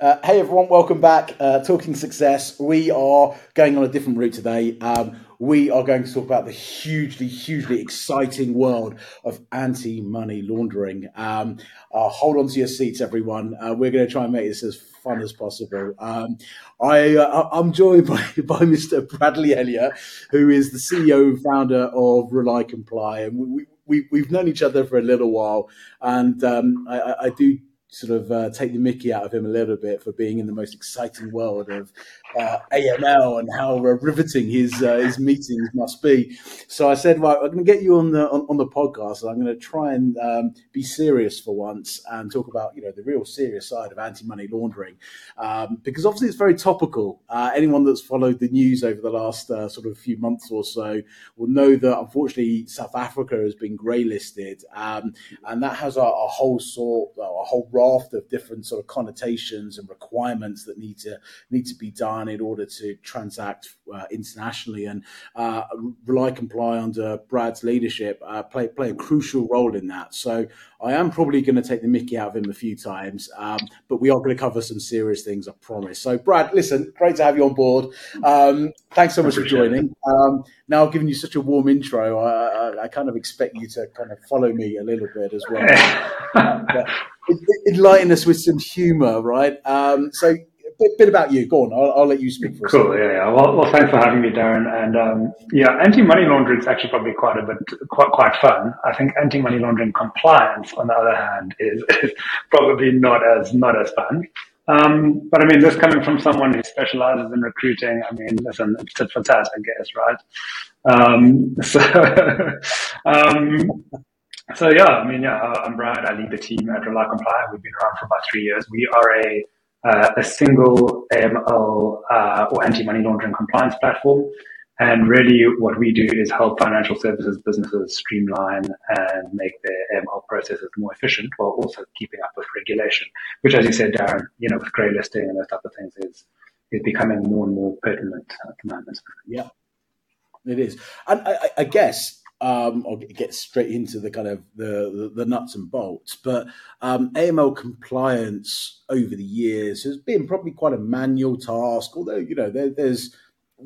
Uh, hey everyone, welcome back. Uh, Talking Success. We are going on a different route today. Um, we are going to talk about the hugely, hugely exciting world of anti money laundering. Um, uh, hold on to your seats, everyone. Uh, we're going to try and make this as fun as possible. Um, I, uh, I'm joined by, by Mr. Bradley Elliott, who is the CEO and founder of RelyComply. And we, we, we've known each other for a little while. And um, I, I do sort of uh, take the mickey out of him a little bit for being in the most exciting world of uh, AML and how riveting his uh, his meetings must be. So I said, right, I'm going to get you on the on, on the podcast. And I'm going to try and um, be serious for once and talk about you know the real serious side of anti money laundering um, because obviously it's very topical. Uh, anyone that's followed the news over the last uh, sort of few months or so will know that unfortunately South Africa has been grey listed, um, and that has a, a whole sort a whole raft of different sort of connotations and requirements that need to need to be done in order to transact uh, internationally. And uh, RelyComply under Brad's leadership uh, play play a crucial role in that. So I am probably going to take the Mickey out of him a few times, um, but we are going to cover some serious things, I promise. So Brad, listen, great to have you on board. Um, thanks so much for joining. Um, now, I've given you such a warm intro, I, I, I, kind of expect you to kind of follow me a little bit as well. enlighten us with some humour, right? Um, so bit, bit about you. Go on. I'll, I'll let you speak for Cool. Yeah, yeah. Well, well, thanks for having me, Darren. And um, yeah, anti-money laundering is actually probably quite a bit, quite quite fun. I think anti-money laundering compliance, on the other hand, is, is probably not as not as fun. Um, but I mean, this coming from someone who specializes in recruiting, I mean, listen, it's tit for tat, I guess, right? Um, so, um, so yeah, I mean, yeah, I'm Brad. I lead the team at RelyComply. We've been around for about three years. We are a uh, a single AML uh, or anti-money laundering compliance platform. And really what we do is help financial services businesses streamline and make their AML processes more efficient while also keeping up with regulation, which as you said, Darren, you know, with grey listing and those type of things is, is becoming more and more pertinent at the moment. Yeah, it is. And I, I guess um, I'll get straight into the kind of the, the, nuts and bolts. But um, AML compliance over the years has been probably quite a manual task, although, you know, there, there's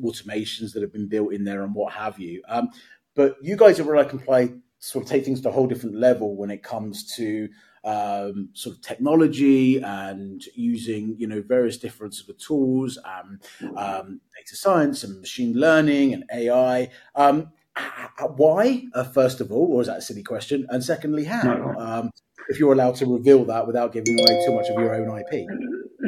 automations that have been built in there and what have you. Um, but you guys at RelyComply sort of take things to a whole different level when it comes to um, sort of technology and using you know various different sort of tools, um, um, data science and machine learning and AI. Um, why, uh, first of all, or is that a silly question? And secondly, how? Um, if you're allowed to reveal that without giving away too much of your own IP.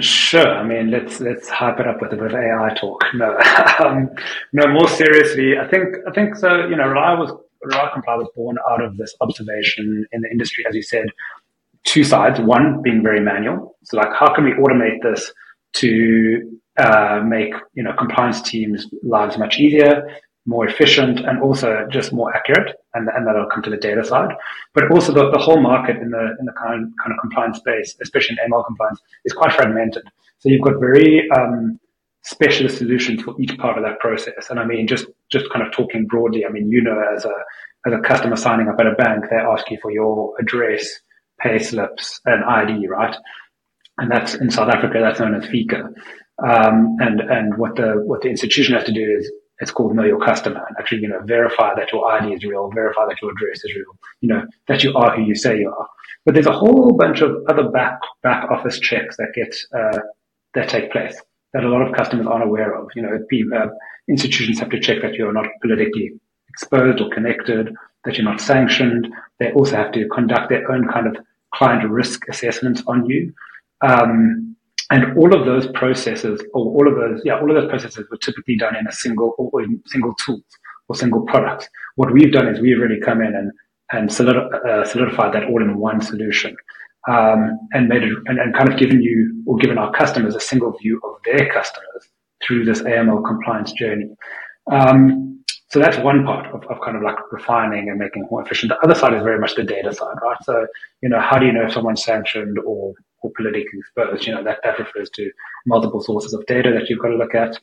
Sure. I mean, let's let's hype it up with a bit of AI talk. No, um, no. More seriously, I think I think so. You know, Rely was RelyComply was born out of this observation in the industry, as you said. Two sides. One being very manual. So, like, how can we automate this to uh, make you know compliance teams' lives much easier? More efficient and also just more accurate. And, and that'll come to the data side. But also the, the whole market in the, in the kind, kind of compliance space, especially in ML compliance, is quite fragmented. So you've got very, um, specialist solutions for each part of that process. And I mean, just, just kind of talking broadly, I mean, you know, as a, as a customer signing up at a bank, they ask you for your address, pay slips, and ID, right? And that's in South Africa, that's known as FICA. Um, and, and what the, what the institution has to do is it's called know your customer and actually, you know, verify that your ID is real, verify that your address is real, you know, that you are who you say you are. But there's a whole bunch of other back, back office checks that get, uh, that take place that a lot of customers aren't aware of. You know, uh, institutions have to check that you're not politically exposed or connected, that you're not sanctioned. They also have to conduct their own kind of client risk assessments on you. Um, and all of those processes, or all of those, yeah, all of those processes were typically done in a single or in single tools or single products. What we've done is we've really come in and and uh, solidified that all in one solution, um, and made it and, and kind of given you or given our customers a single view of their customers through this AML compliance journey. Um, so that's one part of, of kind of like refining and making more efficient. The other side is very much the data side, right? So, you know, how do you know if someone's sanctioned or, or politically exposed? You know, that, that refers to multiple sources of data that you've got to look at.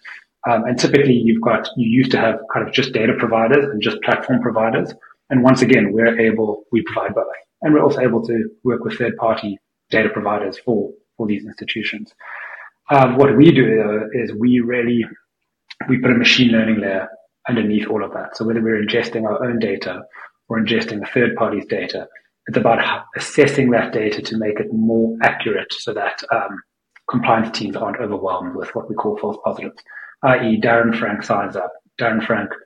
Um, and typically you've got, you used to have kind of just data providers and just platform providers. And once again, we're able, we provide both. And we're also able to work with third party data providers for, for these institutions. Um, what we do though is we really we put a machine learning layer underneath all of that. So whether we're ingesting our own data or ingesting a third party's data, it's about assessing that data to make it more accurate so that um, compliance teams aren't overwhelmed with what we call false positives, i.e., Darren Franks signs up. Darren Franks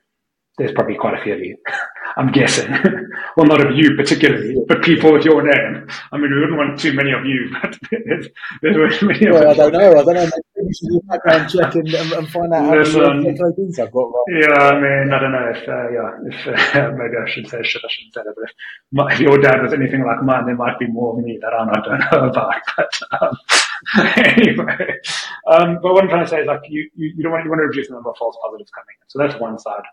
there's probably quite a few of you, I'm guessing. well, not of you particularly, but people with your name. I mean, we wouldn't want too many of you, but there's, there's many well, I don't know. I don't know. You should do a background check and, and, find out Listen, how many IDs I've got. Yeah, I mean, I don't know if, uh, yeah, if, uh, maybe I should say, should, I shouldn't say that, but if, my, if your dad was anything like mine, there might be more of me that I don't know about. But, um, anyway, um, but what I'm trying to say is like you, you, you don't want you want to reduce the number of false positives coming in. So that's one side.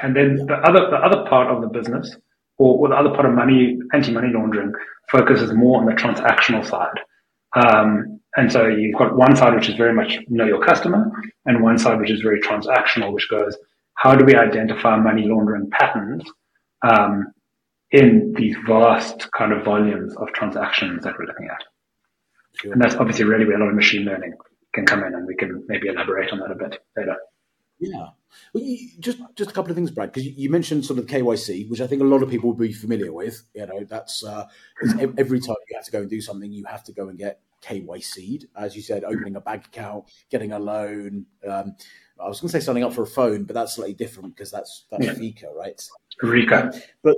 And then the other, the other part of the business or, or the other part of money, anti-money laundering focuses more on the transactional side. Um, and so you've got one side which is very much know your customer and one side which is very transactional, which goes, how do we identify money laundering patterns, um, in these vast kind of volumes of transactions that we're looking at? Sure. And that's obviously really where a lot of machine learning can come in and we can maybe elaborate on that a bit later. Yeah. Well, you, just just a couple of things, Brad, because you, you, mentioned sort of KYC, which I think a lot of people would be familiar with. You know, that's uh, every time you have to go and do something, you have to go and get KYC'd. As you said, opening a bank account, getting a loan. Um, I was going to say signing up for a phone, but that's slightly different because that's that's yeah. FICA, right? RICA. Um, but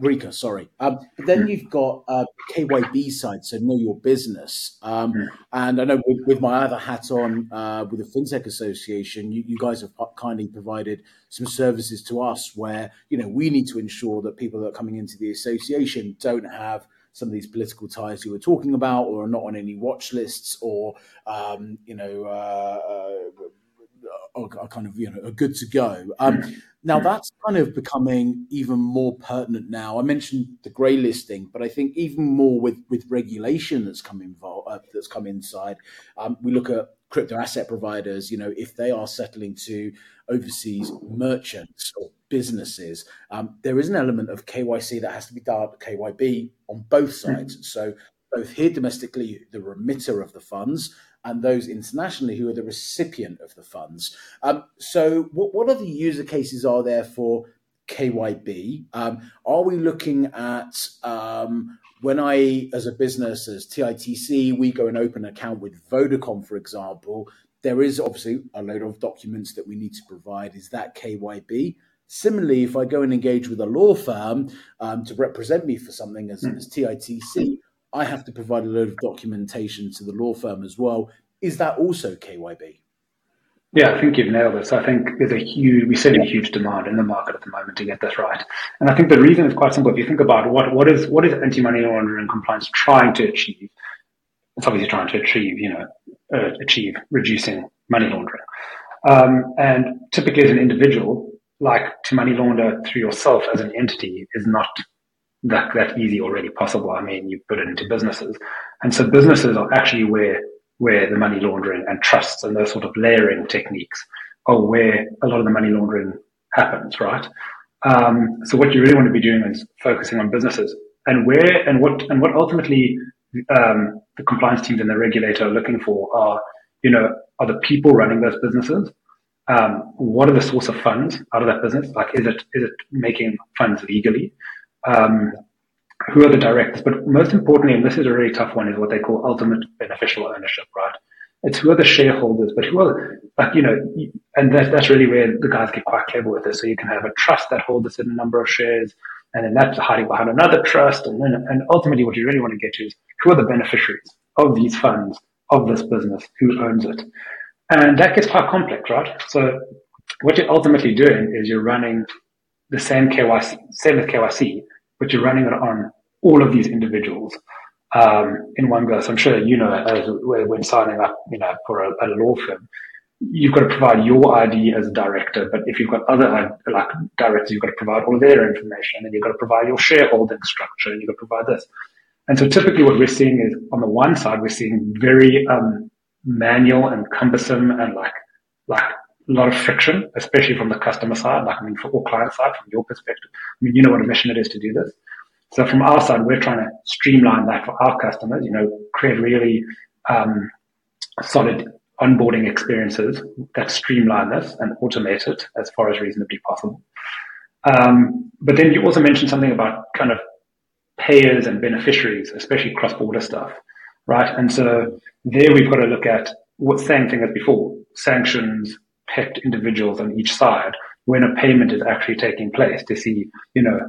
RICA, sorry. Um, but then you've got uh, KYB side, so know your business. Um, and I know with, with, my other hat on uh, with the FinTech Association, you, you, guys have kindly provided some services to us where you know we need to ensure that people that are coming into the association don't have some of these political ties you were talking about, or are not on any watch lists, or um, you know. Uh, uh are, are, kind of you know are good to go. Um, hmm. now hmm. that's kind of becoming even more pertinent now. I mentioned the grey listing, but I think even more with with regulation that's come involved uh, that's come inside. Um, we look at crypto asset providers. You know, if they are settling to overseas merchants or businesses, um, there is an element of KYC that has to be done KYB on both hmm. sides. So both here domestically, the remitter of the funds, and those internationally who are the recipient of the funds. Um, so, what, what other user cases are there for KYB? Um, are we looking at um, when I, as a business, as TITC, we go and open an account with Vodacom, for example, there is obviously a load of documents that we need to provide. Is that KYB? Similarly, if I go and engage with a law firm um, to represent me for something as, mm. as TITC, I have to provide a load of documentation to the law firm as well. Is that also KYB? Yeah, I think you've nailed it. I think there's a huge, we see a huge demand in the market at the moment to get this right. And I think the reason is quite simple. If you think about what, what is, what is anti-money laundering compliance trying to achieve? It's obviously trying to achieve, you know, uh, achieve reducing money laundering. Um, and typically as an individual, like to money launder through yourself as an entity is not that that easy already possible. I mean, you put it into businesses, and so businesses are actually where where the money laundering and trusts and those sort of layering techniques are where a lot of the money laundering happens, right? Um, so what you really want to be doing is focusing on businesses and where and what and what ultimately um, the compliance teams and the regulator are looking for are, you know, are the people running those businesses. Um, what are the source of funds out of that business? Like, is it is it making funds legally? um, who are the directors. But most importantly, and this is a really tough one, is what they call ultimate beneficial ownership, right? It's who are the shareholders, but who are, like, you know, and that, that's really where the guys get quite clever with this. So you can have a trust that holds a certain number of shares, and then that's hiding behind another trust. And then, and ultimately what you really want to get to is who are the beneficiaries of these funds, of this business, who owns it. And that gets quite complex, right? So what you're ultimately doing is you're running the same KYC, same as KYC, but you're running it on all of these individuals um, in one go. So I'm sure you know as when signing up, you know, for a, a, law firm, you've got to provide your ID as a director. But if you've got other like directors, you've got to provide all of their information, and you've got to provide your shareholding structure, and you've got to provide this. And so typically, what we're seeing is on the one side, we're seeing very um, manual and cumbersome and like like a lot of friction, especially from the customer side, like I mean, for all client side, from your perspective. I mean, you know what a mission it is to do this. So from our side, we're trying to streamline that for our customers, you know, create really um, solid onboarding experiences that streamline this and automate it as far as reasonably possible. Um, but then you also mentioned something about kind of payers and beneficiaries, especially cross-border stuff, right? And so there we've got to look at what same thing as before, sanctions, PEPT individuals on each side when a payment is actually taking place to see, you know,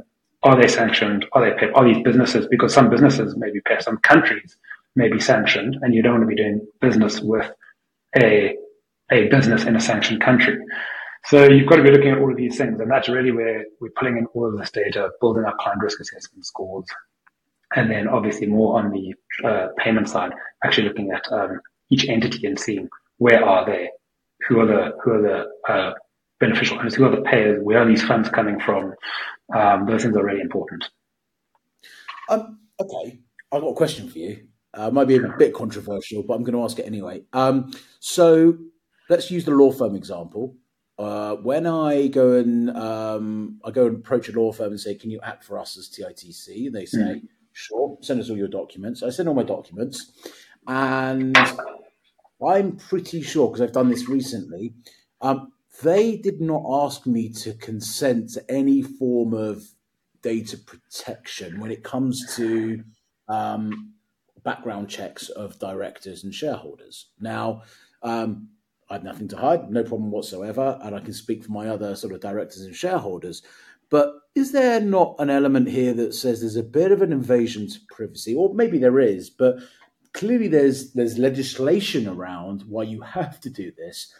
are they sanctioned? Are they PEPT? Are these businesses, because some businesses may be PEPT, some countries may be sanctioned and you don't want to be doing business with a, a business in a sanctioned country. So you've got to be looking at all of these things, and that's really where we're pulling in all of this data, building up client risk assessment scores, and then obviously more on the uh, payment side, actually looking at um, each entity and seeing where are they, who are the who are the uh, beneficial owners, who are the payers, where are these funds coming from. Um, those things are really important. Um, okay, I've got a question for you. Uh, might be a bit controversial, but I'm going to ask it anyway. Um, so let's use the law firm example. Uh, when I go and um, I go and approach a law firm and say, "Can you act for us as TITC?" They say, mm. "Sure." Send us all your documents. I send all my documents, and I'm pretty sure because I've done this recently. Um, they did not ask me to consent to any form of data protection when it comes to um, background checks of directors and shareholders. Now, um, I have nothing to hide, no problem whatsoever, and I can speak for my other sort of directors and shareholders. But is there not an element here that says there's a bit of an invasion to privacy, or maybe there is, but clearly there's there's legislation around why you have to do this.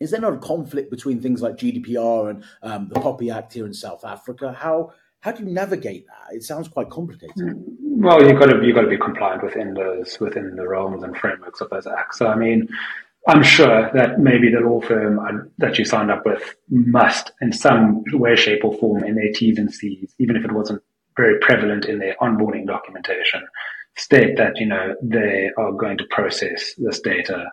Is there not a conflict between things like GDPR and um, the POPI Act here in South Africa? How how do you navigate that? It sounds quite complicated. Well, you've got to you've got to be compliant within those within the realms and frameworks of those acts. So, I mean, I'm sure that maybe the law firm that you signed up with must, in some way, shape, or form, in their T's and C's, even if it wasn't very prevalent in their onboarding documentation, state that you know they are going to process this data,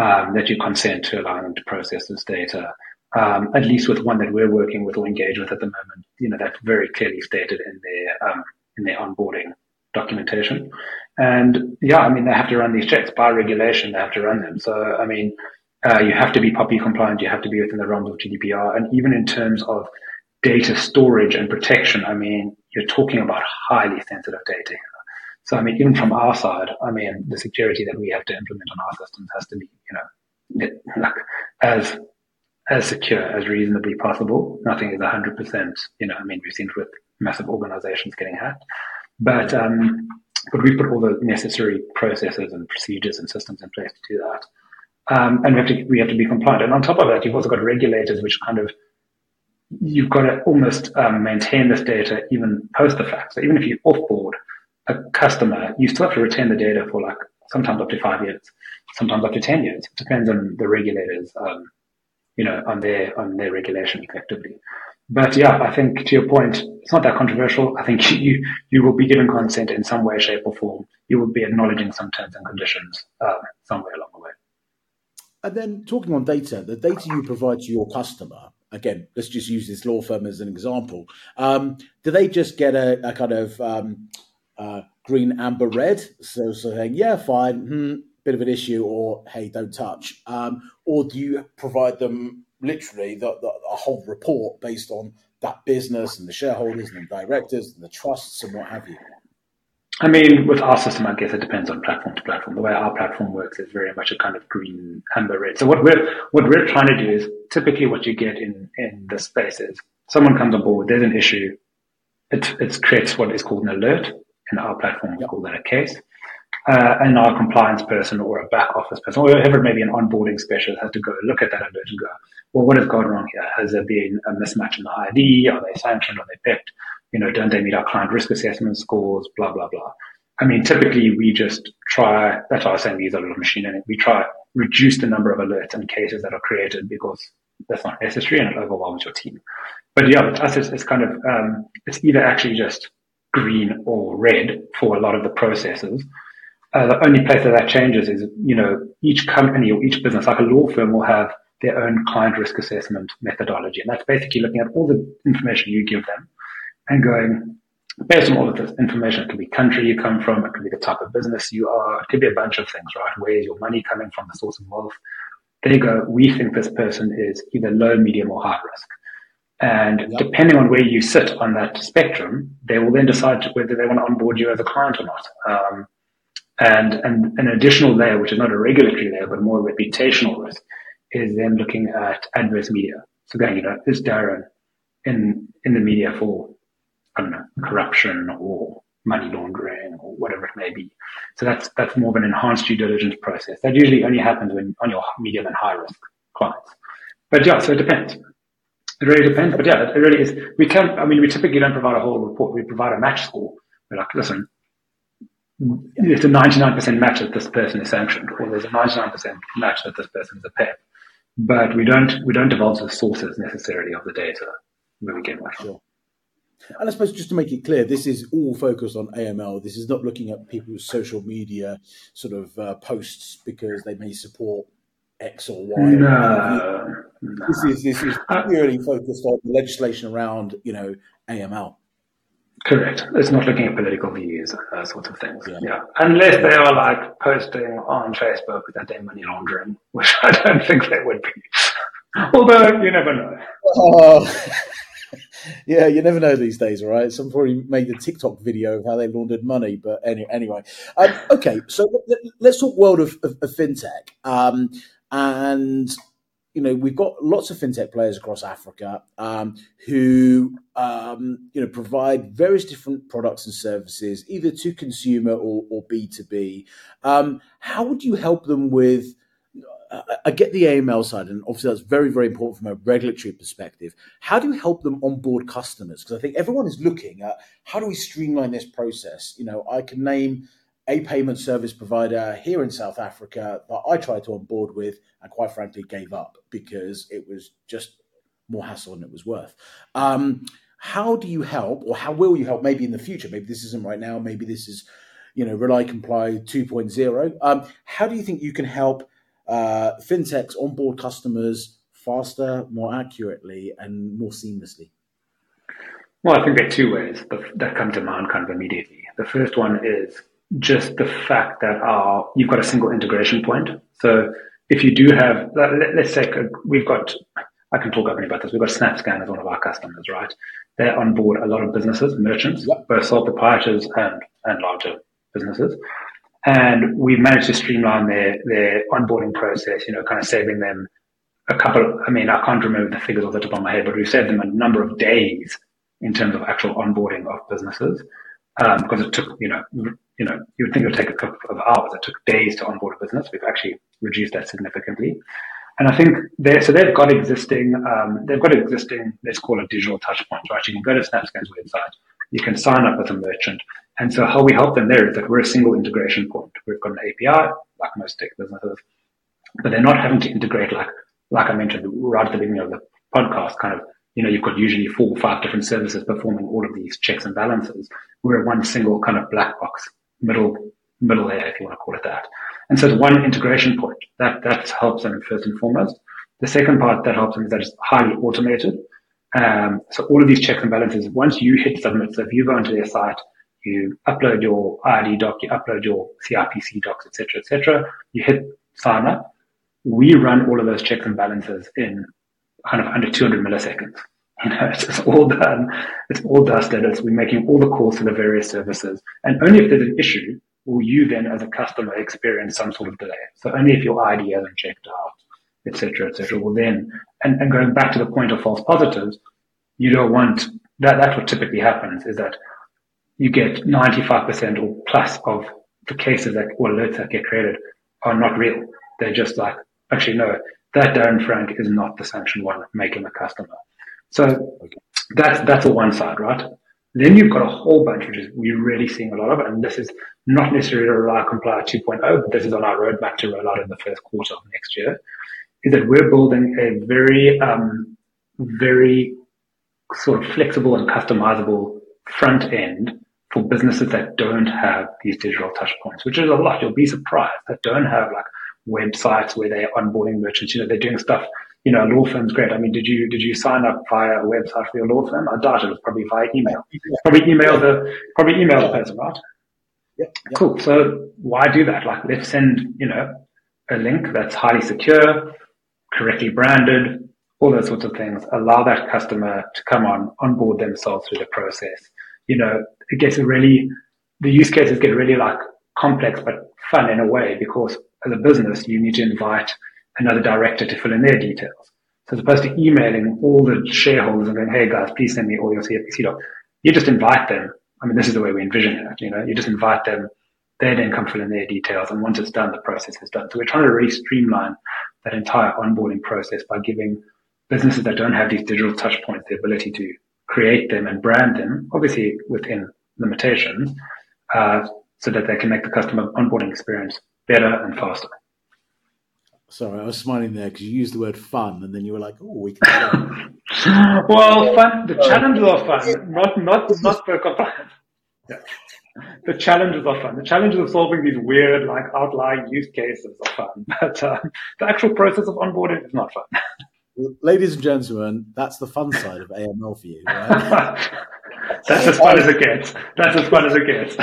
um, that you consent to allowing them to process this data. Um, at least with one that we're working with or engage with at the moment, you know that's very clearly stated in their um, in their onboarding documentation. And yeah, I mean, they have to run these checks by regulation. They have to run them. So, I mean, uh, you have to be POPI compliant. You have to be within the realms of GDPR. And even in terms of data storage and protection, I mean, you're talking about highly sensitive data. So, I mean, even from our side, I mean, the security that we have to implement on our systems has to be, you know, like as as secure as reasonably possible. Nothing is 100%. You know, I mean, we've seen it with massive organizations getting hacked. But um, but we've put all the necessary processes and procedures and systems in place to do that. Um, and we have to we have to be compliant. And on top of that, you've also got regulators which kind of you've got to almost um, maintain this data even post the fact. So even if you offboard a customer, you still have to retain the data for like sometimes up to five years, sometimes up to ten years. It depends on the regulators, um, you know, on their on their regulation effectively. But yeah, I think to your point, it's not that controversial. I think you you will be given consent in some way, shape, or form. You will be acknowledging some terms and conditions um, somewhere along the way. And then talking on data, the data you provide to your customer. Again, let's just use this law firm as an example. Um, do they just get a, a kind of um, uh, green, amber, red? So saying, yeah, fine, hmm, bit of an issue, or hey, don't touch. Um, or do you provide them literally the, the, a whole report based on that business and the shareholders and the directors and the trusts and what have you? I mean, with our system, I guess it depends on platform to platform. The way our platform works is very much a kind of green, amber, red. So what we're what we're trying to do is typically what you get in in the space is someone comes on board, there's an issue, it it creates what is called an alert. In our platform, we yep. call that a case uh, and our compliance person or a back office person, or whoever maybe an onboarding specialist has to go look at that alert and go, well, what has gone wrong here? Has there been a mismatch in the ID? Are they sanctioned? Are they picked? You know, don't they meet our client risk assessment scores? Blah, blah, blah. I mean, typically we just try, that's why I was saying we use a little machine learning. We try reduce the number of alerts and cases that are created because that's not necessary and it overwhelms your team. But yeah, with us, it's, it's kind of, um, it's either actually just green or red for a lot of the processes uh, the only place that that changes is, you know, each company or each business, like a law firm, will have their own client risk assessment methodology. And that's basically looking at all the information you give them and going, based on all of this information, it could be country you come from, it could be the type of business you are, it could be a bunch of things, right? Where is your money coming from, the source of wealth? They go, we think this person is either low, medium, or high risk. And yep. depending on where you sit on that spectrum, they will then decide whether they want to onboard you as a client or not. Um, and, and an additional layer, which is not a regulatory layer, but more reputational risk, is then looking at adverse media. So going, you know, is Darren in, in the media for, I don't know, corruption or money laundering or whatever it may be. So that's, that's more of an enhanced due diligence process. That usually only happens when on your medium and high risk clients. But yeah, so it depends. It really depends. But yeah, it really is. We can, I mean, we typically don't provide a whole report. We provide a match score. We're like, listen, it's a 99% match that this person is sanctioned, or there's a 99% match that this person is a PEP. But we don't, we don't divulge the sources necessarily of the data where we get one Sure. And I suppose just to make it clear, this is all focused on AML. This is not looking at people's social media sort of uh, posts because they may support X or Y. No, no. This is this is purely focused on the legislation around you know AML. Correct. It's not looking at political views and those sorts of things. Yeah. yeah. Unless they are like posting on Facebook that they're money laundering, which I don't think they would be. Although you never know. Oh. yeah, you never know these days, right? Some probably made a TikTok video of how they laundered money, but any, anyway. Um, okay, so let, us talk world of, of, of fintech. Um, and you know we've got lots of fintech players across Africa um, who um, you know provide various different products and services either to consumer or, B two B. Um, how would you help them with? Uh, I get the AML side, and obviously that's very, very important from a regulatory perspective. How do you help them onboard customers? Because I think everyone is looking at how do we streamline this process. You know, I can name a payment service provider here in South Africa that I tried to onboard with and quite frankly gave up because it was just more hassle than it was worth. Um, how do you help or how will you help maybe in the future? Maybe this isn't right now, maybe this is, you know, RelyComply 2.0. Um, how do you think you can help uh, fintechs onboard customers faster, more accurately, and more seamlessly? Well, I think there are two ways that come to mind kind of immediately. The first one is just the fact that our, you've got a single integration point. So if you do have, let, us say we've got, I can talk openly about this. We've got SnapScan as one of our customers, right? They're on board a lot of businesses, merchants, yep. both sole proprietors and, and larger businesses. And we've managed to streamline their, their onboarding process, you know, kind of saving them a couple, I mean, I can't remember the figures off the top of my head, but we've saved them a number of days in terms of actual onboarding of businesses. Um, because it took, you know, you know, you would think it would take a couple of hours. It took days to onboard a business. We've actually reduced that significantly. And I think they so they've got existing, um, they've got existing, let's call it digital touch points, right? You can go to SnapScan's website, you can sign up as a merchant. And so how we help them there is that we're a single integration point. We've got an API, like most tech businesses, but they're not having to integrate like, like I mentioned right at the beginning of the podcast, kind of you know, you've got usually four or five different services performing all of these checks and balances. We're one single kind of black box middle middle layer, if you want to call it that. And so it's one integration point that that helps them first and foremost. The second part that helps them is that it's highly automated. Um, so all of these checks and balances, once you hit submit, so if you go onto their site, you upload your ID doc, you upload your CIPC docs, etc., etc. You hit sign up. We run all of those checks and balances in kind of under 200 milliseconds. You know, it's, it's all done. It's all dusted. It's, we're making all the calls to the various services. And only if there's an issue will you then as a customer experience some sort of delay. So only if your ID hasn't checked out, et cetera, et cetera, will then, and, and going back to the point of false positives, you don't want, that, that's what typically happens is that you get 95% or plus of the cases that or alerts that get created are not real. They're just like, actually, no, that Darren Franks is not the sanctioned one, make him a customer. So okay. that's that's a one side, right? Then you've got a whole bunch, which is we're really seeing a lot of, and this is not necessarily a RelyComply 2.0, but this is on our roadmap to roll out in the first quarter of next year, is that we're building a very, um, very sort of flexible and customizable front end for businesses that don't have these digital touch points, which is a lot. You'll be surprised that don't have like websites where they're onboarding merchants. You know, they're doing stuff you know, law firm's great. I mean, did you did you sign up via a website for your law firm? I doubt it was probably via email. Probably email the probably email the person, right? Yeah. Cool. So why do that? Like, let's send you know a link that's highly secure, correctly branded, all those sorts of things. Allow that customer to come on onboard themselves through the process. You know, it gets really the use cases get really like complex but fun in a way because as a business you need to invite another director to fill in their details. So as opposed to emailing all the shareholders and going, hey guys, please send me all your CIPC docs, you just invite them. I mean, this is the way we envision it. You know, you just invite them. They then come fill in their details. And once it's done, the process is done. So we're trying to really streamline that entire onboarding process by giving businesses that don't have these digital touch points the ability to create them and brand them, obviously within limitations, uh, so that they can make the customer onboarding experience better and faster. Sorry, I was smiling there because you used the word fun, and then you were like, "Oh, we can." well, fun. The challenges are fun, not not not the compliance. Yeah. The challenges are fun. The challenges of solving these weird, like outlying use cases are fun, but uh, the actual process of onboarding is not fun. Ladies and gentlemen, that's the fun side of AML for you. Right? that's as fun as it gets. That's as fun as it gets.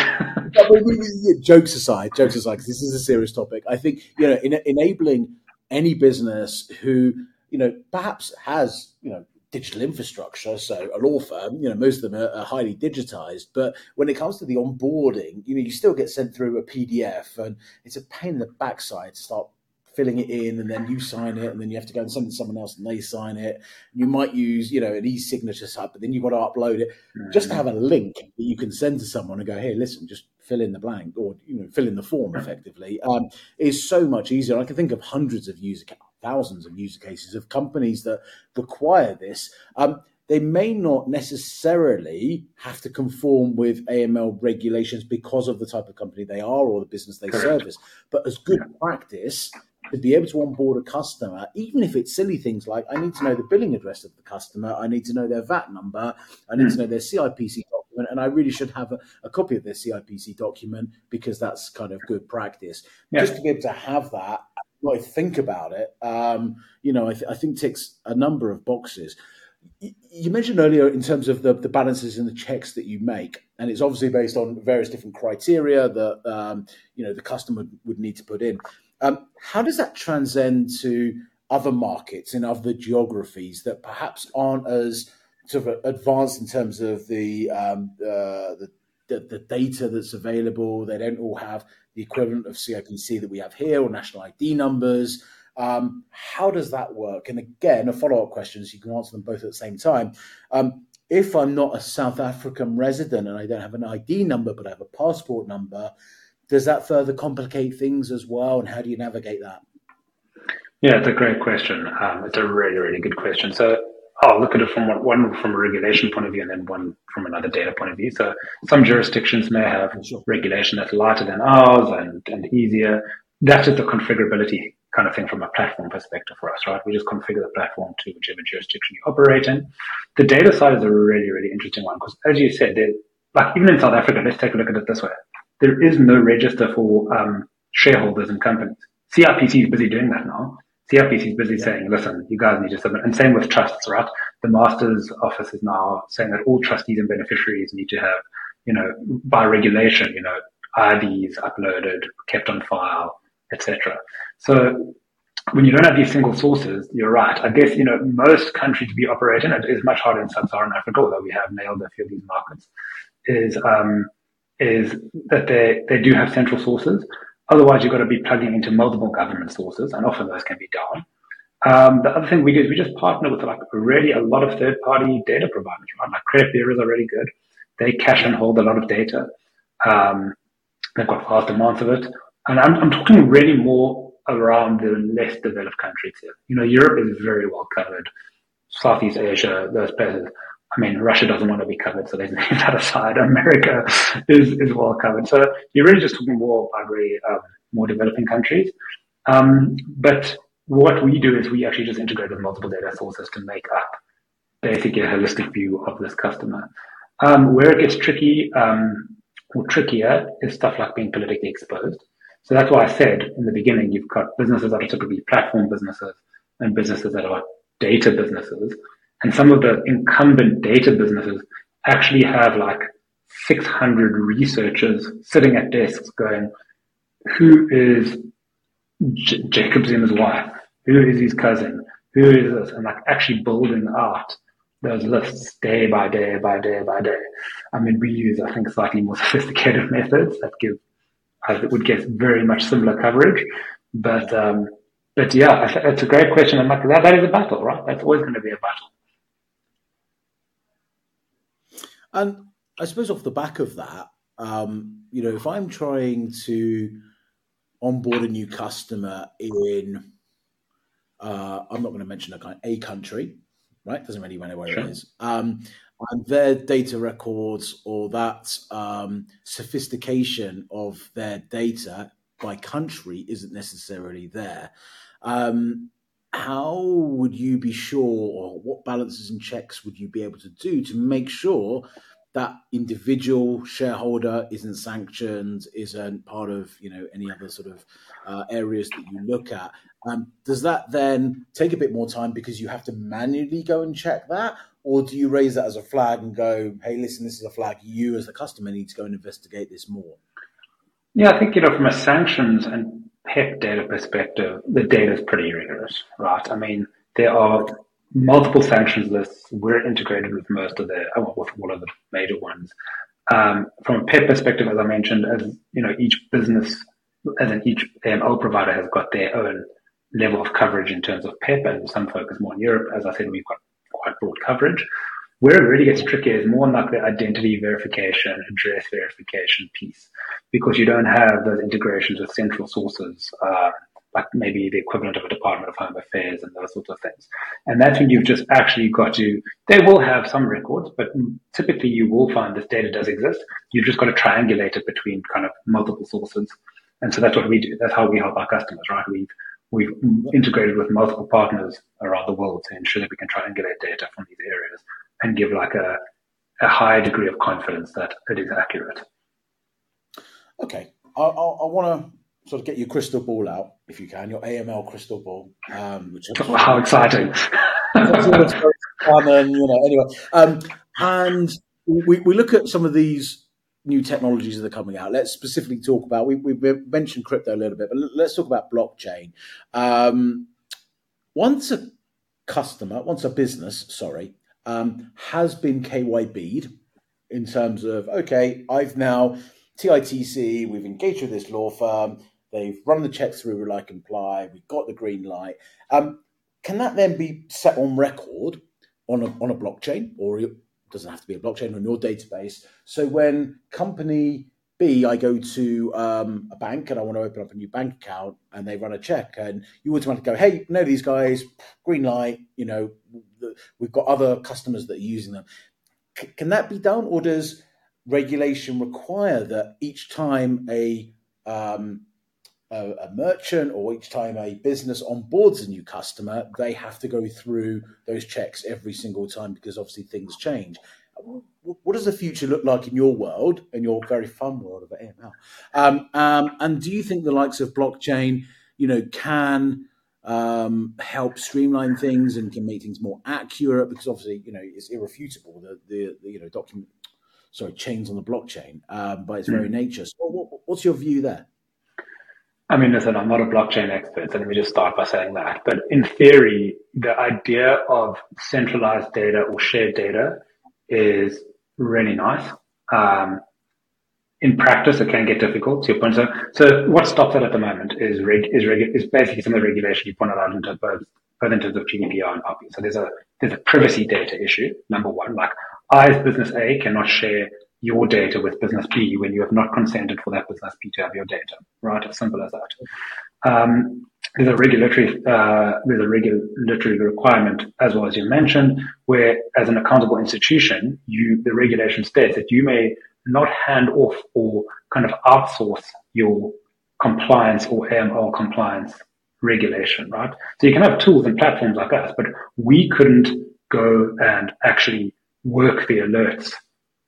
jokes aside, jokes aside, because this is a serious topic. I think you know, in, enabling any business who you know perhaps has you know digital infrastructure. So a law firm, you know, most of them are, are, highly digitized. But when it comes to the onboarding, you know, you still get sent through a PDF, and it's a pain in the backside to start filling it in and then you sign it and then you have to go and send it to someone else and they sign it. You might use, you know, an e-signature site, but then you've got to upload it. Mm-hmm. Just to have a link that you can send to someone and go, hey, listen, just fill in the blank or, you know, fill in the form effectively um, is so much easier. I can think of hundreds of user, thousands of user cases of companies that require this. Um, they may not necessarily have to conform with AML regulations because of the type of company they are or the business they Correct. service. But as good practice, to be able to onboard a customer, even if it's silly things like I need to know the billing address of the customer, I need to know their VAT number, I need mm. to know their CIPC document, and I really should have a, a, copy of their CIPC document because that's kind of good practice. Yeah. Just to be able to have that, I think about it, um, you know, I, th- I, think ticks a number of boxes. You mentioned earlier in terms of the, the balances and the checks that you make, and it's obviously based on various different criteria that um, you know the customer would need to put in. Um, how does that transcend to other markets in other geographies that perhaps aren't as sort of advanced in terms of the, um, uh, the, the, the data that's available? They don't all have the equivalent of CIPC that we have here or national ID numbers. Um, how does that work? And again, a follow up question, so you can answer them both at the same time. Um, if I'm not a South African resident and I don't have an ID number, but I have a passport number, does that further complicate things as well? And how do you navigate that? Yeah, it's a great question. Um, it's a really, really good question. So I'll look at it from one, one, from a regulation point of view and then one from another data point of view. So some jurisdictions may have sure. regulation that's lighter than ours and, and easier. That is the configurability kind of thing from a platform perspective for us, right? We just configure the platform to whichever jurisdiction you operate in. The data side is a really, really interesting one because as you said, like even in South Africa, let's take a look at it this way there is no register for um, shareholders and companies. CIPC is busy doing that now. CIPC is busy yeah. saying, listen, you guys need to submit. And same with trusts, right? The master's office is now saying that all trustees and beneficiaries need to have, you know, by regulation, you know, IDs uploaded, kept on file, etc. So when you don't have these single sources, you're right. I guess, you know, most countries we operate in, it is much harder in sub-Saharan Africa, although we have nailed a few of these markets, is, um, is that they, they do have central sources. Otherwise, you've got to be plugging into multiple government sources, and often those can be down. Um, the other thing we do is we just partner with like really a lot of third party data providers, right? Like Credit Bureau is already good. They cache and hold a lot of data. Um, they've got fast amounts of it. And I'm, I'm talking really more around the less developed countries here. You know, Europe is very well covered. Southeast Asia, those places. I mean, Russia doesn't want to be covered, so they leave that aside. America is, is well covered. So you're really just talking more about really um, more developing countries. Um, but what we do is we actually just integrate with multiple data sources to make up basically a holistic view of this customer. Um, where it gets tricky um, or trickier is stuff like being politically exposed. So that's why I said in the beginning, you've got businesses that are typically platform businesses and businesses that are data businesses. And some of the incumbent data businesses actually have like 600 researchers sitting at desks going, who is J- Jacob Zuma's wife? Who is his cousin? Who is this? And like actually building out those lists day by day by day by day. I mean, we use, I think, slightly more sophisticated methods that give, that would get very much similar coverage. But, um, but yeah, it's a great question. And like that, that is a battle, right? That's always going to be a battle. And I suppose off the back of that, um, you know, if I'm trying to onboard a new customer in, uh, I'm not going to mention a, a country, right? Doesn't really matter where sure. it is. Um, and their data records or that um, sophistication of their data by country isn't necessarily there. Um, how would you be sure, or what balances and checks would you be able to do to make sure that individual shareholder isn't sanctioned, isn't part of you know any other sort of uh, areas that you look at? Um, does that then take a bit more time because you have to manually go and check that, or do you raise that as a flag and go, "Hey, listen, this is a flag. You as the customer need to go and investigate this more"? Yeah, I think you know from a sanctions and PEP data perspective, the data is pretty rigorous, right? I mean, there are multiple sanctions lists. We're integrated with most of the, oh, with all of the major ones. Um, from a PEP perspective, as I mentioned, as you know, each business, as in each AML provider has got their own level of coverage in terms of PEP, and some focus more on Europe. As I said, we've got quite broad coverage. Where it really gets tricky is more like the identity verification, address verification piece, because you don't have those integrations with central sources, uh, like maybe the equivalent of a Department of Home Affairs and those sorts of things. And that's when you've just actually got to, they will have some records, but typically you will find this data does exist. You've just got to triangulate it between kind of multiple sources. And so that's what we do. That's how we help our customers, right? We've we've integrated with multiple partners around the world to ensure that we can triangulate data from these areas and give like a, a high degree of confidence that it is accurate. Okay. I, I, I want to sort of get your crystal ball out, if you can, your AML crystal ball. Um, which How exciting. fun and, you know, anyway. Um, and we, we look at some of these new technologies that are coming out. Let's specifically talk about, we, we mentioned crypto a little bit, but let's talk about blockchain. Um, once a customer, once a business, sorry, um, has been KYB'd in terms of, okay, I've now, TITC, we've engaged with this law firm, they've run the checks through RelyComply, we've got the green light. Um, can that then be set on record on a, on a blockchain or it doesn't have to be a blockchain on your database. So when company B, I go to um, a bank and I want to open up a new bank account and they run a check and you automatically go, hey, know these guys, green light, you know, we've got other customers that are using them. C- can that be done or does regulation require that each time a um, a, a, merchant or each time a business onboards a new customer, they have to go through those checks every single time because obviously things change. What does the future look like in your world, in your very fun world of AML? Um, um, and do you think the likes of blockchain, you know, can um, help streamline things and can make things more accurate? Because obviously, you know, it's irrefutable the the, the you know document, sorry, chains on the blockchain um, by its very mm. nature. So, what, what's your view there? I mean, listen, I'm not a blockchain expert, so let me just start by saying that. But in theory, the idea of centralized data or shared data is really nice. Um, in practice, it can get difficult. To your point, so so what stops it at the moment is reg, is reg, is basically some of the regulation you pointed out into both both in terms of GDPR and POPI. So there's a there's a privacy data issue. Number one, like I as business A cannot share your data with business B when you have not consented for that business B to have your data, right? As simple as that. Um, there's a regulatory uh, there's a regulatory requirement as well as you mentioned, where as an accountable institution, you the regulation states that you may not hand off or kind of outsource your compliance or AML compliance regulation, right? So you can have tools and platforms like us, but we couldn't go and actually work the alerts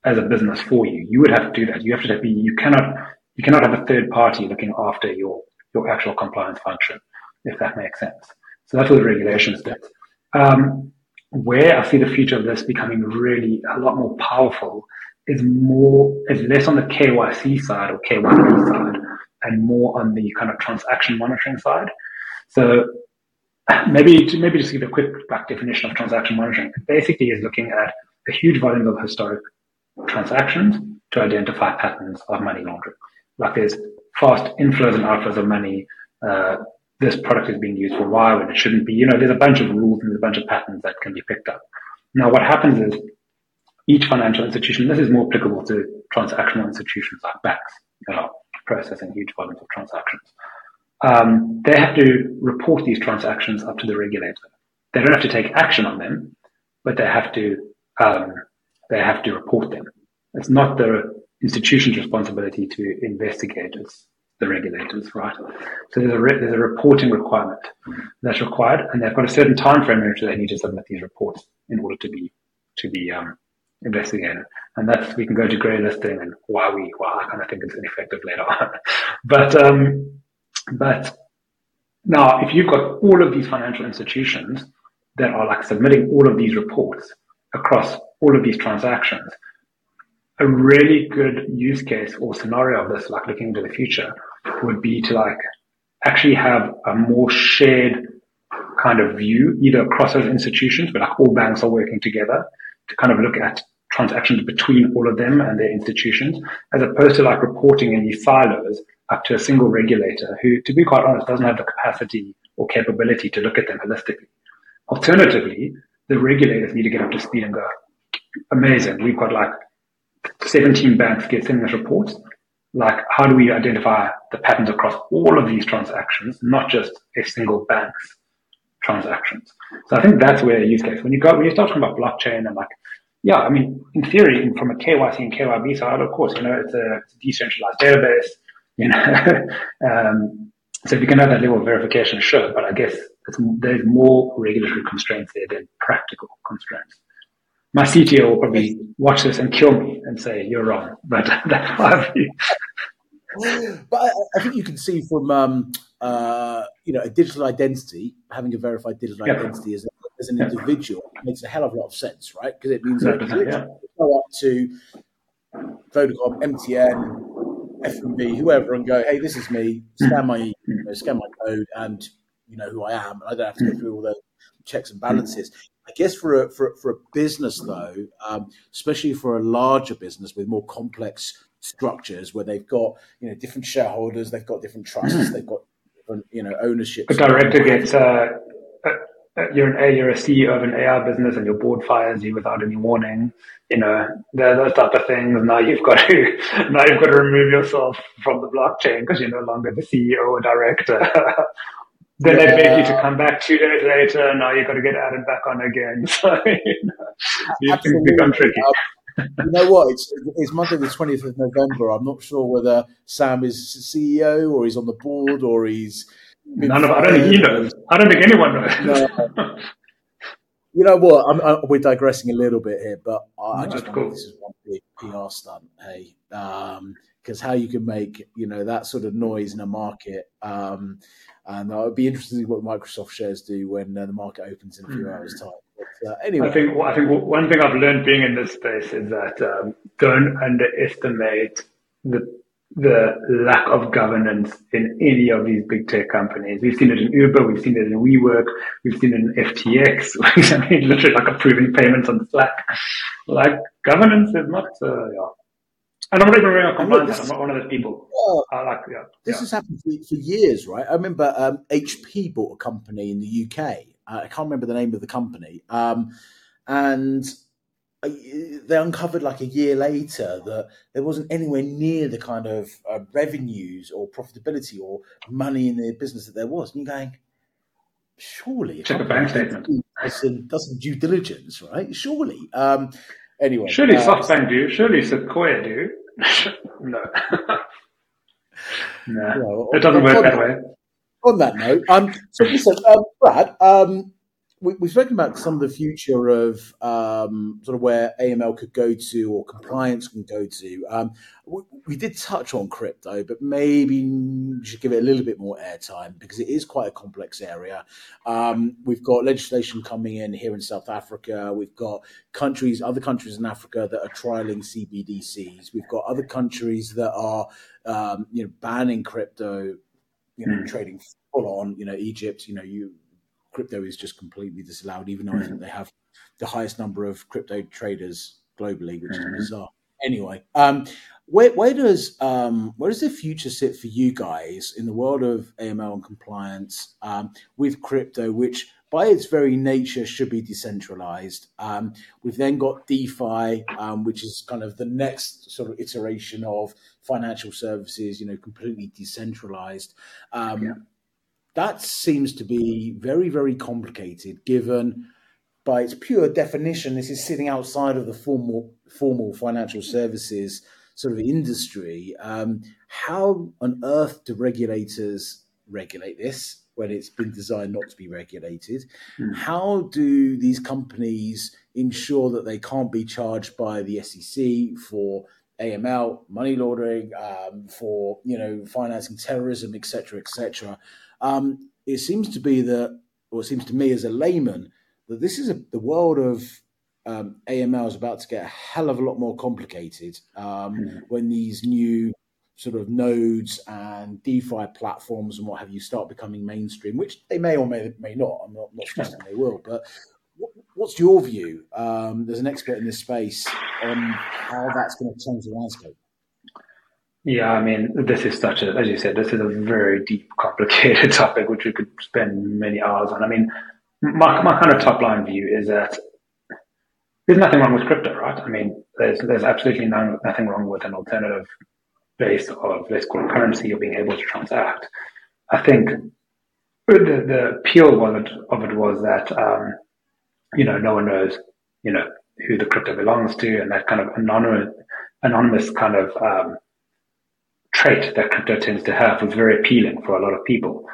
as a business for you. You would have to do that. You have to be, you cannot, you cannot have a third party looking after your, your actual compliance function, if that makes sense. So that's what the regulations did. Um, where I see the future of this becoming really a lot more powerful is more is less on the KYC side or KYB side and more on the kind of transaction monitoring side. So maybe to, maybe just give a quick back definition of transaction monitoring. It basically is looking at a huge volume of historic transactions to identify patterns of money laundering. Like there's fast inflows and outflows of money. Uh, this product is being used for why when it shouldn't be. You know, there's a bunch of rules and there's a bunch of patterns that can be picked up. Now, what happens is each financial institution, this is more applicable to transactional institutions like banks that are processing huge volumes of transactions. Um, they have to report these transactions up to the regulator. They don't have to take action on them, but they have to um, they have to report them. It's not the institution's responsibility to investigate. It's the regulators, right? So there's a re- there's a reporting requirement that's required, and they've got a certain time frame in which they need to submit these reports in order to be to be um, investigated. And that's we can go to grey listing and why we why I kind of think it's ineffective later on. but um, but now if you've got all of these financial institutions that are like submitting all of these reports across all of these transactions, a really good use case or scenario of this, like looking into the future, would be to like actually have a more shared kind of view, either across those institutions, but like all banks are working together to kind of look at transactions between all of them and their institutions, as opposed to like reporting in these silos up to a single regulator who, to be quite honest, doesn't have the capacity or capability to look at them holistically. Alternatively, the regulators need to get up to speed and go, amazing, we've got like 17 banks get sending us reports. Like, how do we identify the patterns across all of these transactions, not just a single bank's transactions? So I think that's where use case. When you go, when you start talking about blockchain and like, yeah, I mean, in theory, from a KYC and KYB side, of course, you know, it's a, it's a decentralized database, you know. um, so if you can have that level of verification, sure, but I guess there's more regulatory constraints there than practical constraints my CTO will probably watch this and kill me and say you're wrong. But that's my view. but I, I, think you can see from um, uh, you know a digital identity, having a verified digital yeah. identity is a, as an individual makes a hell of a lot of sense, right? Because it means that yeah. go up to Vodacom, MTN, FNB, whoever, and go, "Hey, this is me. Scan my you know, scan my code, and you know who I am. I don't have to go through all the checks and balances." I guess for a, for, for a business though, um, especially for a larger business with more complex structures where they've got you know different shareholders, they've got different trusts, mm. they've got different you know ownership. A director gets uh, you're an A, you're a CEO of an AI business and your board fires you without any warning. You know there are those type of things. Now you've got to now you've got to remove yourself from the blockchain because you're no longer the CEO or director. Then yeah. they beg you to come back two days later, and now you've got to get added back on again. So you know, things become tricky. Um, you know what? It's, it's Monday the 20th of November. I'm not sure whether Sam is CEO or he's on the board or he's. None of I don't think he knows. I don't think anyone knows. No. you know what? I'm, I'm, we're digressing a little bit here, but I, I just cool. this is one big PR stunt. Hey, because um, how you can make you know that sort of noise in a market. Um, and uh, it'd be interesting what Microsoft shares do when uh, the market opens in a few mm. hours' time. But, uh, anyway, I think I think one thing I've learned being in this space is that um, don't underestimate the the lack of governance in any of these big tech companies. We've seen it in Uber, we've seen it in WeWork, we've seen it in FTX. I mean, literally like approving payments on Slack. Like governance is not, uh, yeah, and I'm not even really compliant. I'm not one of those people. I like, yeah, this yeah. has happened for, for, years, right? I remember um, HP bought a company in the UK. Uh, I can't remember the name of the company. Um, and they uncovered like a year later that there wasn't anywhere near the kind of uh, revenues or profitability or money in the business that there was. And you're going, surely check a bank statement does some, does some due diligence, right? Surely. Um, anyway, surely uh, SoftBank do, surely Sequoia do. no. no, well, it doesn't work that way. On that note, um, so listen, um, Brad, um, we, have spoken about some of the future of um, sort of where AML could go to or compliance can go to. Um, we, we, did touch on crypto, but maybe we should give it a little bit more airtime because it is quite a complex area. Um, we've got legislation coming in here in South Africa. We've got countries, other countries in Africa that are trialing CBDCs. We've got other countries that are, um, you know, banning crypto, you know, mm. trading full on. You know, Egypt. You know, you crypto is just completely disallowed, even though mm-hmm. I think mm-hmm. they have the highest number of crypto traders globally, which mm-hmm. is bizarre. Anyway, um, where, where does um, where does the future sit for you guys in the world of AML and compliance um, with crypto, which by its very nature should be decentralized? Um, we've then got DeFi, um, which is kind of the next sort of iteration of financial services, you know, completely decentralized. Um, yeah that seems to be very, very complicated given by its pure definition, this is sitting outside of the formal formal financial services sort of industry. Um, how on earth do regulators regulate this when it's been designed not to be regulated? Mm. How do these companies ensure that they can't be charged by the SEC for AML, money laundering, um, for you know financing terrorism, etc., etc. Um, it seems to be that, or it seems to me as a layman, that this is a, the world of um, AML is about to get a hell of a lot more complicated um, mm. when these new sort of nodes and DeFi platforms and what have you start becoming mainstream, which they may or may may not. I'm not, not suggesting they will, but what's your view? Um, there's an expert in this space on how that's going to change the landscape. Yeah, I mean, this is such a, as you said, this is a very deep, complicated topic which we could spend many hours on. I mean, my, my kind of top line view is that there's nothing wrong with crypto, right? I mean, there's there's absolutely no, nothing wrong with an alternative base of let's call it currency or being able to transact. I think the, the appeal of it, of it was that um, you know no one knows you know who the crypto belongs to, and that kind of anonymous anonymous kind of um, trait that crypto tends to have was very appealing for a lot of people.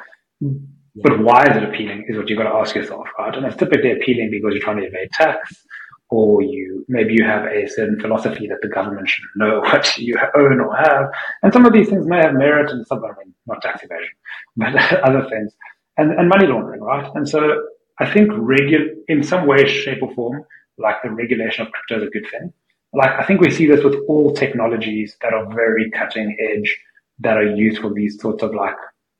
Mm. But why is it appealing is what you've got to ask yourself, right? And it's typically appealing because you're trying to evade tax, or you maybe you have a certain philosophy that the government should know what you own or have. And some of these things may have merit, and some, I mean, not tax evasion, but other things, and, and money laundering, right? And so I think regular, in some way, shape, or form, like the regulation of crypto is a good thing like I think we see this with all technologies that are very cutting edge that are used for these sorts of like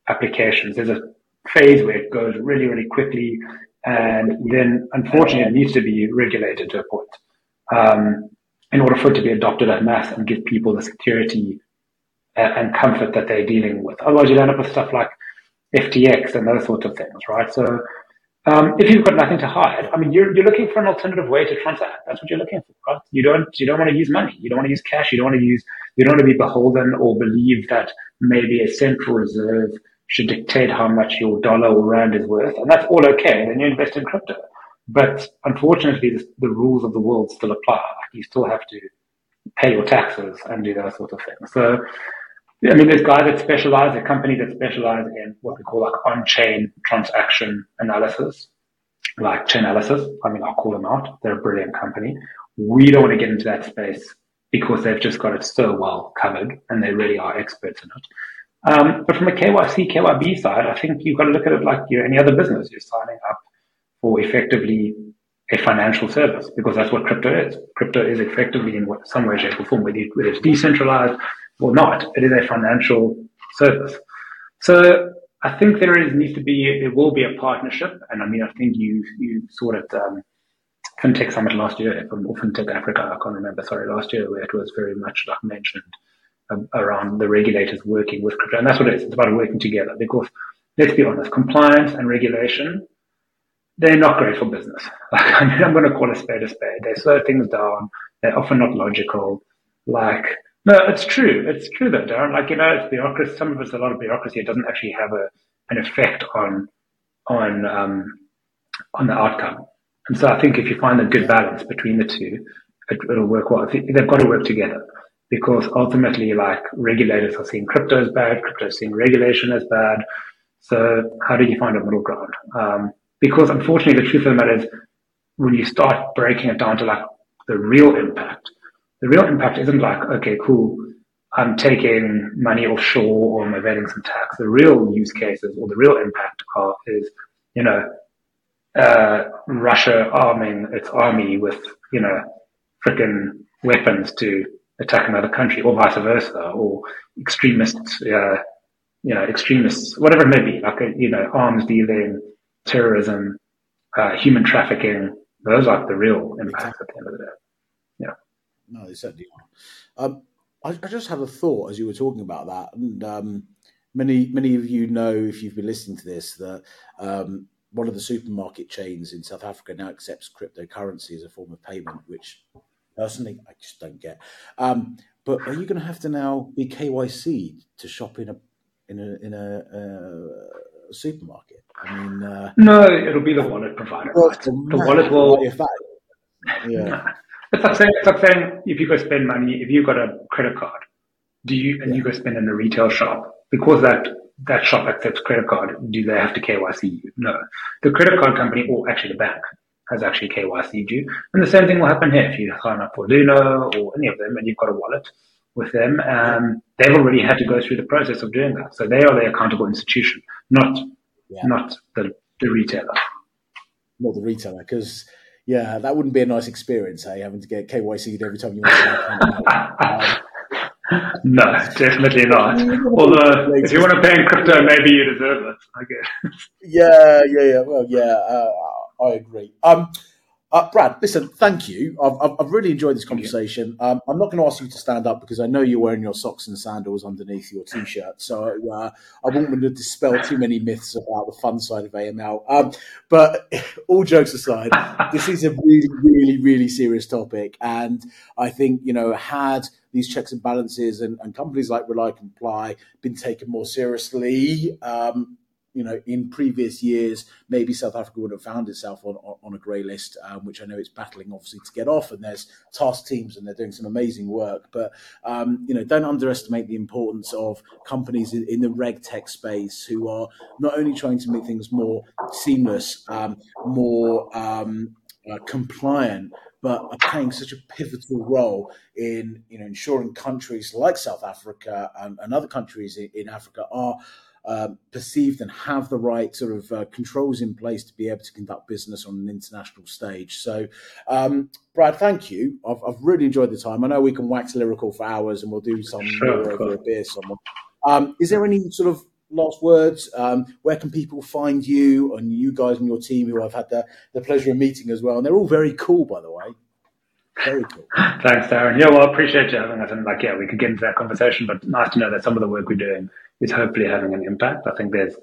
applications. There's a phase where it goes really, really quickly, and then unfortunately it needs to be regulated to a point um, in order for it to be adopted at mass and give people the security and comfort that they're dealing with. Otherwise, you end up with stuff like FTX and those sorts of things, right? So um, if you've got nothing to hide, I mean, you're, you're looking for an alternative way to transact. That's what you're looking for, right? You don't, you don't want to use money. You don't want to use cash. You don't want to use, you don't want to be beholden or believe that maybe a central reserve should dictate how much your dollar or rand is worth. And that's all okay. Then you invest in crypto. But unfortunately, the, the rules of the world still apply. You still have to pay your taxes and do those sort of things. So I mean, there's guys that specialize, are companies that specialize in what we call like on-chain transaction analysis, like Chainalysis. I mean, I'll call them out. They're a brilliant company. We don't want to get into that space because they've just got it so well covered and they really are experts in it. Um, but from a KYC, KYB side, I think you've got to look at it like you're any other business. You're signing up for effectively a financial service because that's what crypto is. Crypto is effectively in some way, shape, or form, whether it's decentralized, or not. It is a financial service. So I think there is needs to be there will be a partnership, and I mean I think you you saw it um, FinTech Summit last year or FinTech Africa. I can't remember. Sorry, last year where it was very much like mentioned um, around the regulators working with crypto, and that's what it is. It's about working together because let's be honest, compliance and regulation they're not great for business. Like, I mean, I'm going to call a spade a spade. They slow things down. They're often not logical. Like no, it's true. It's true though, Darren. Like, you know, it's bureaucracy. Some of it's a lot of bureaucracy. It doesn't actually have a, an effect on, on, um, on the outcome. And so I think if you find a good balance between the two, it, will work well. They've got to work together because ultimately, like regulators are seeing crypto as bad, crypto is seeing regulation as bad. So how do you find a middle ground? Um, because unfortunately, the truth of the matter is, when you start breaking it down to like the real impact, the real impact isn't like, okay, cool, I'm taking money offshore or I'm evading some tax. The real use cases or the real impact are, is, you know, uh, Russia arming its army with, you know, freaking weapons to attack another country or vice versa or extremists, uh, you know, extremists, whatever it may be, like, you know, arms dealing, terrorism, uh, human trafficking. Those are the real impacts at the end of the day. No, they certainly are. Um, I, I, just had a thought as you were talking about that, and um, many many of you know if you've been listening to this that um, one of the supermarket chains in South Africa now accepts cryptocurrency as a form of payment, which personally I just don't get. Um, but are you going to have to now be KYC to shop in a in a in a, uh, supermarket? I mean, uh, no, it'll be the wallet provider. Right? The wallet will. Yeah. It's like saying, it's like saying if you go spend money, if you've got a credit card, do you, and you go spend in a retail shop, because that, that shop accepts credit card, do they have to KYC you? No. The credit card company, or actually the bank, has actually KYC'd you. And the same thing will happen here. If you sign up for Luno or any of them and you've got a wallet with them, um, they've already had to go through the process of doing that. So they are the accountable institution, not, yeah. not the, the retailer. Not the retailer, because yeah, that wouldn't be a nice experience, hey, having to get KYC'd every time you want to. um, no, definitely not. Although, if you want to pay in crypto, maybe you deserve it. I guess. Yeah, yeah, yeah. Well, yeah, uh, I agree. Um, uh, Brad, listen, thank you. I've, I've really enjoyed this conversation. Um, I'm not going to ask you to stand up because I know you're wearing your socks and sandals underneath your t-shirt. So uh, I won't want to dispel too many myths about the fun side of AML. Um, but all jokes aside, this is a really, really, really serious topic. And I think, you know, had these checks and balances and, and companies like RelyComply been taken more seriously, um, you know, in previous years, maybe South Africa would have found itself on, on a grey list, um, which I know it's battling obviously to get off. And there's task teams and they're doing some amazing work. But, um, you know, don't underestimate the importance of companies in, in, the reg tech space who are not only trying to make things more seamless, um, more um, uh, compliant, but are playing such a pivotal role in, you know, ensuring countries like South Africa and, and other countries in, in Africa are um, perceived and have the right sort of uh, controls in place to be able to conduct business on an international stage. So, um, Brad, thank you. I've, I've, really enjoyed the time. I know we can wax lyrical for hours, and we'll do some sure, more over a beer somewhere. Um, is there any sort of last words? Um, where can people find you and you guys and your team, who I've had the, the pleasure of meeting as well? And they're all very cool, by the way. Very cool. Thanks, Darren. Yeah, well, I appreciate you having us. And like, yeah, we could get into that conversation, but nice to know that some of the work we're doing is hopefully having an impact. I think there's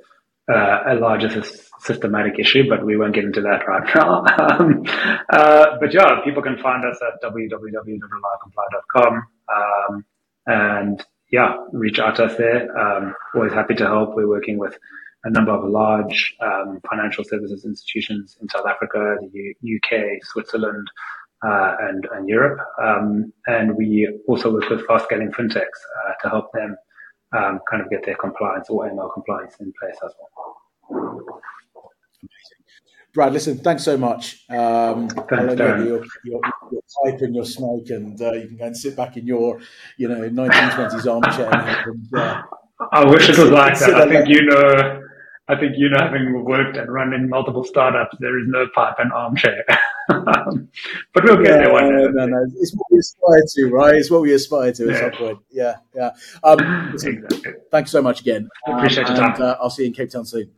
uh, a larger systematic issue, but we won't get into that right now. um, uh, but yeah, people can find us at www.relycomply.com. Um, and yeah, reach out to us there. Um, always happy to help. We're working with a number of large um, financial services institutions in South Africa, the U- UK, Switzerland, uh, and, and Europe. Um, and we also work with fast scaling fintechs uh, to help them um, kind of get their compliance or AML compliance in place as well. Brad, listen, thanks so much. Um, thanks, Darren. Your, your, your, pipe and your smoke, and uh, you can go and sit back in your, you know, 1920s armchair. And, uh, I wish it was like that. I think you know I think you know, having worked and run in multiple startups, there is no pipe and armchair. but we'll get yeah, there one day. No, no, it's what we aspire to, right? It's what we aspire to yeah. at some point. Yeah, yeah. Um, listen, exactly. Thanks so much again. Um, Appreciate your time. Uh, I'll see you in Cape Town soon.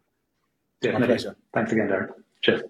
Definitely. My pleasure. Thanks again, Darren. Cheers.